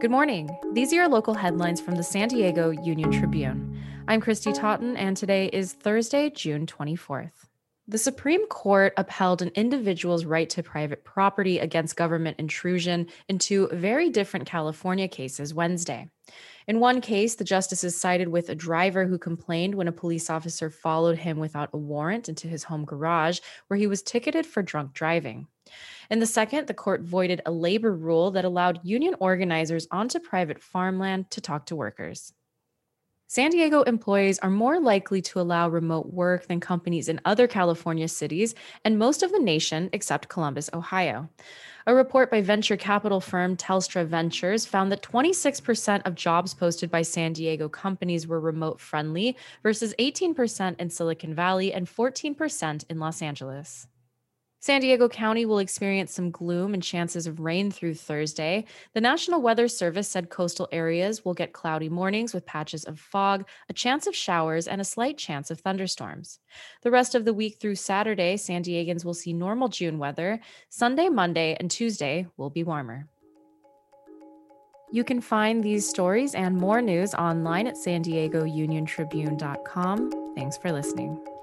Good morning. These are your local headlines from the San Diego Union Tribune. I'm Kristy Totten, and today is Thursday, June 24th. The Supreme Court upheld an individual's right to private property against government intrusion in two very different California cases Wednesday. In one case, the justices sided with a driver who complained when a police officer followed him without a warrant into his home garage, where he was ticketed for drunk driving. In the second, the court voided a labor rule that allowed union organizers onto private farmland to talk to workers. San Diego employees are more likely to allow remote work than companies in other California cities and most of the nation except Columbus, Ohio. A report by venture capital firm Telstra Ventures found that 26% of jobs posted by San Diego companies were remote friendly versus 18% in Silicon Valley and 14% in Los Angeles. San Diego County will experience some gloom and chances of rain through Thursday. The National Weather Service said coastal areas will get cloudy mornings with patches of fog, a chance of showers, and a slight chance of thunderstorms. The rest of the week through Saturday, San Diegans will see normal June weather. Sunday, Monday, and Tuesday will be warmer. You can find these stories and more news online at san diego union tribune.com. Thanks for listening.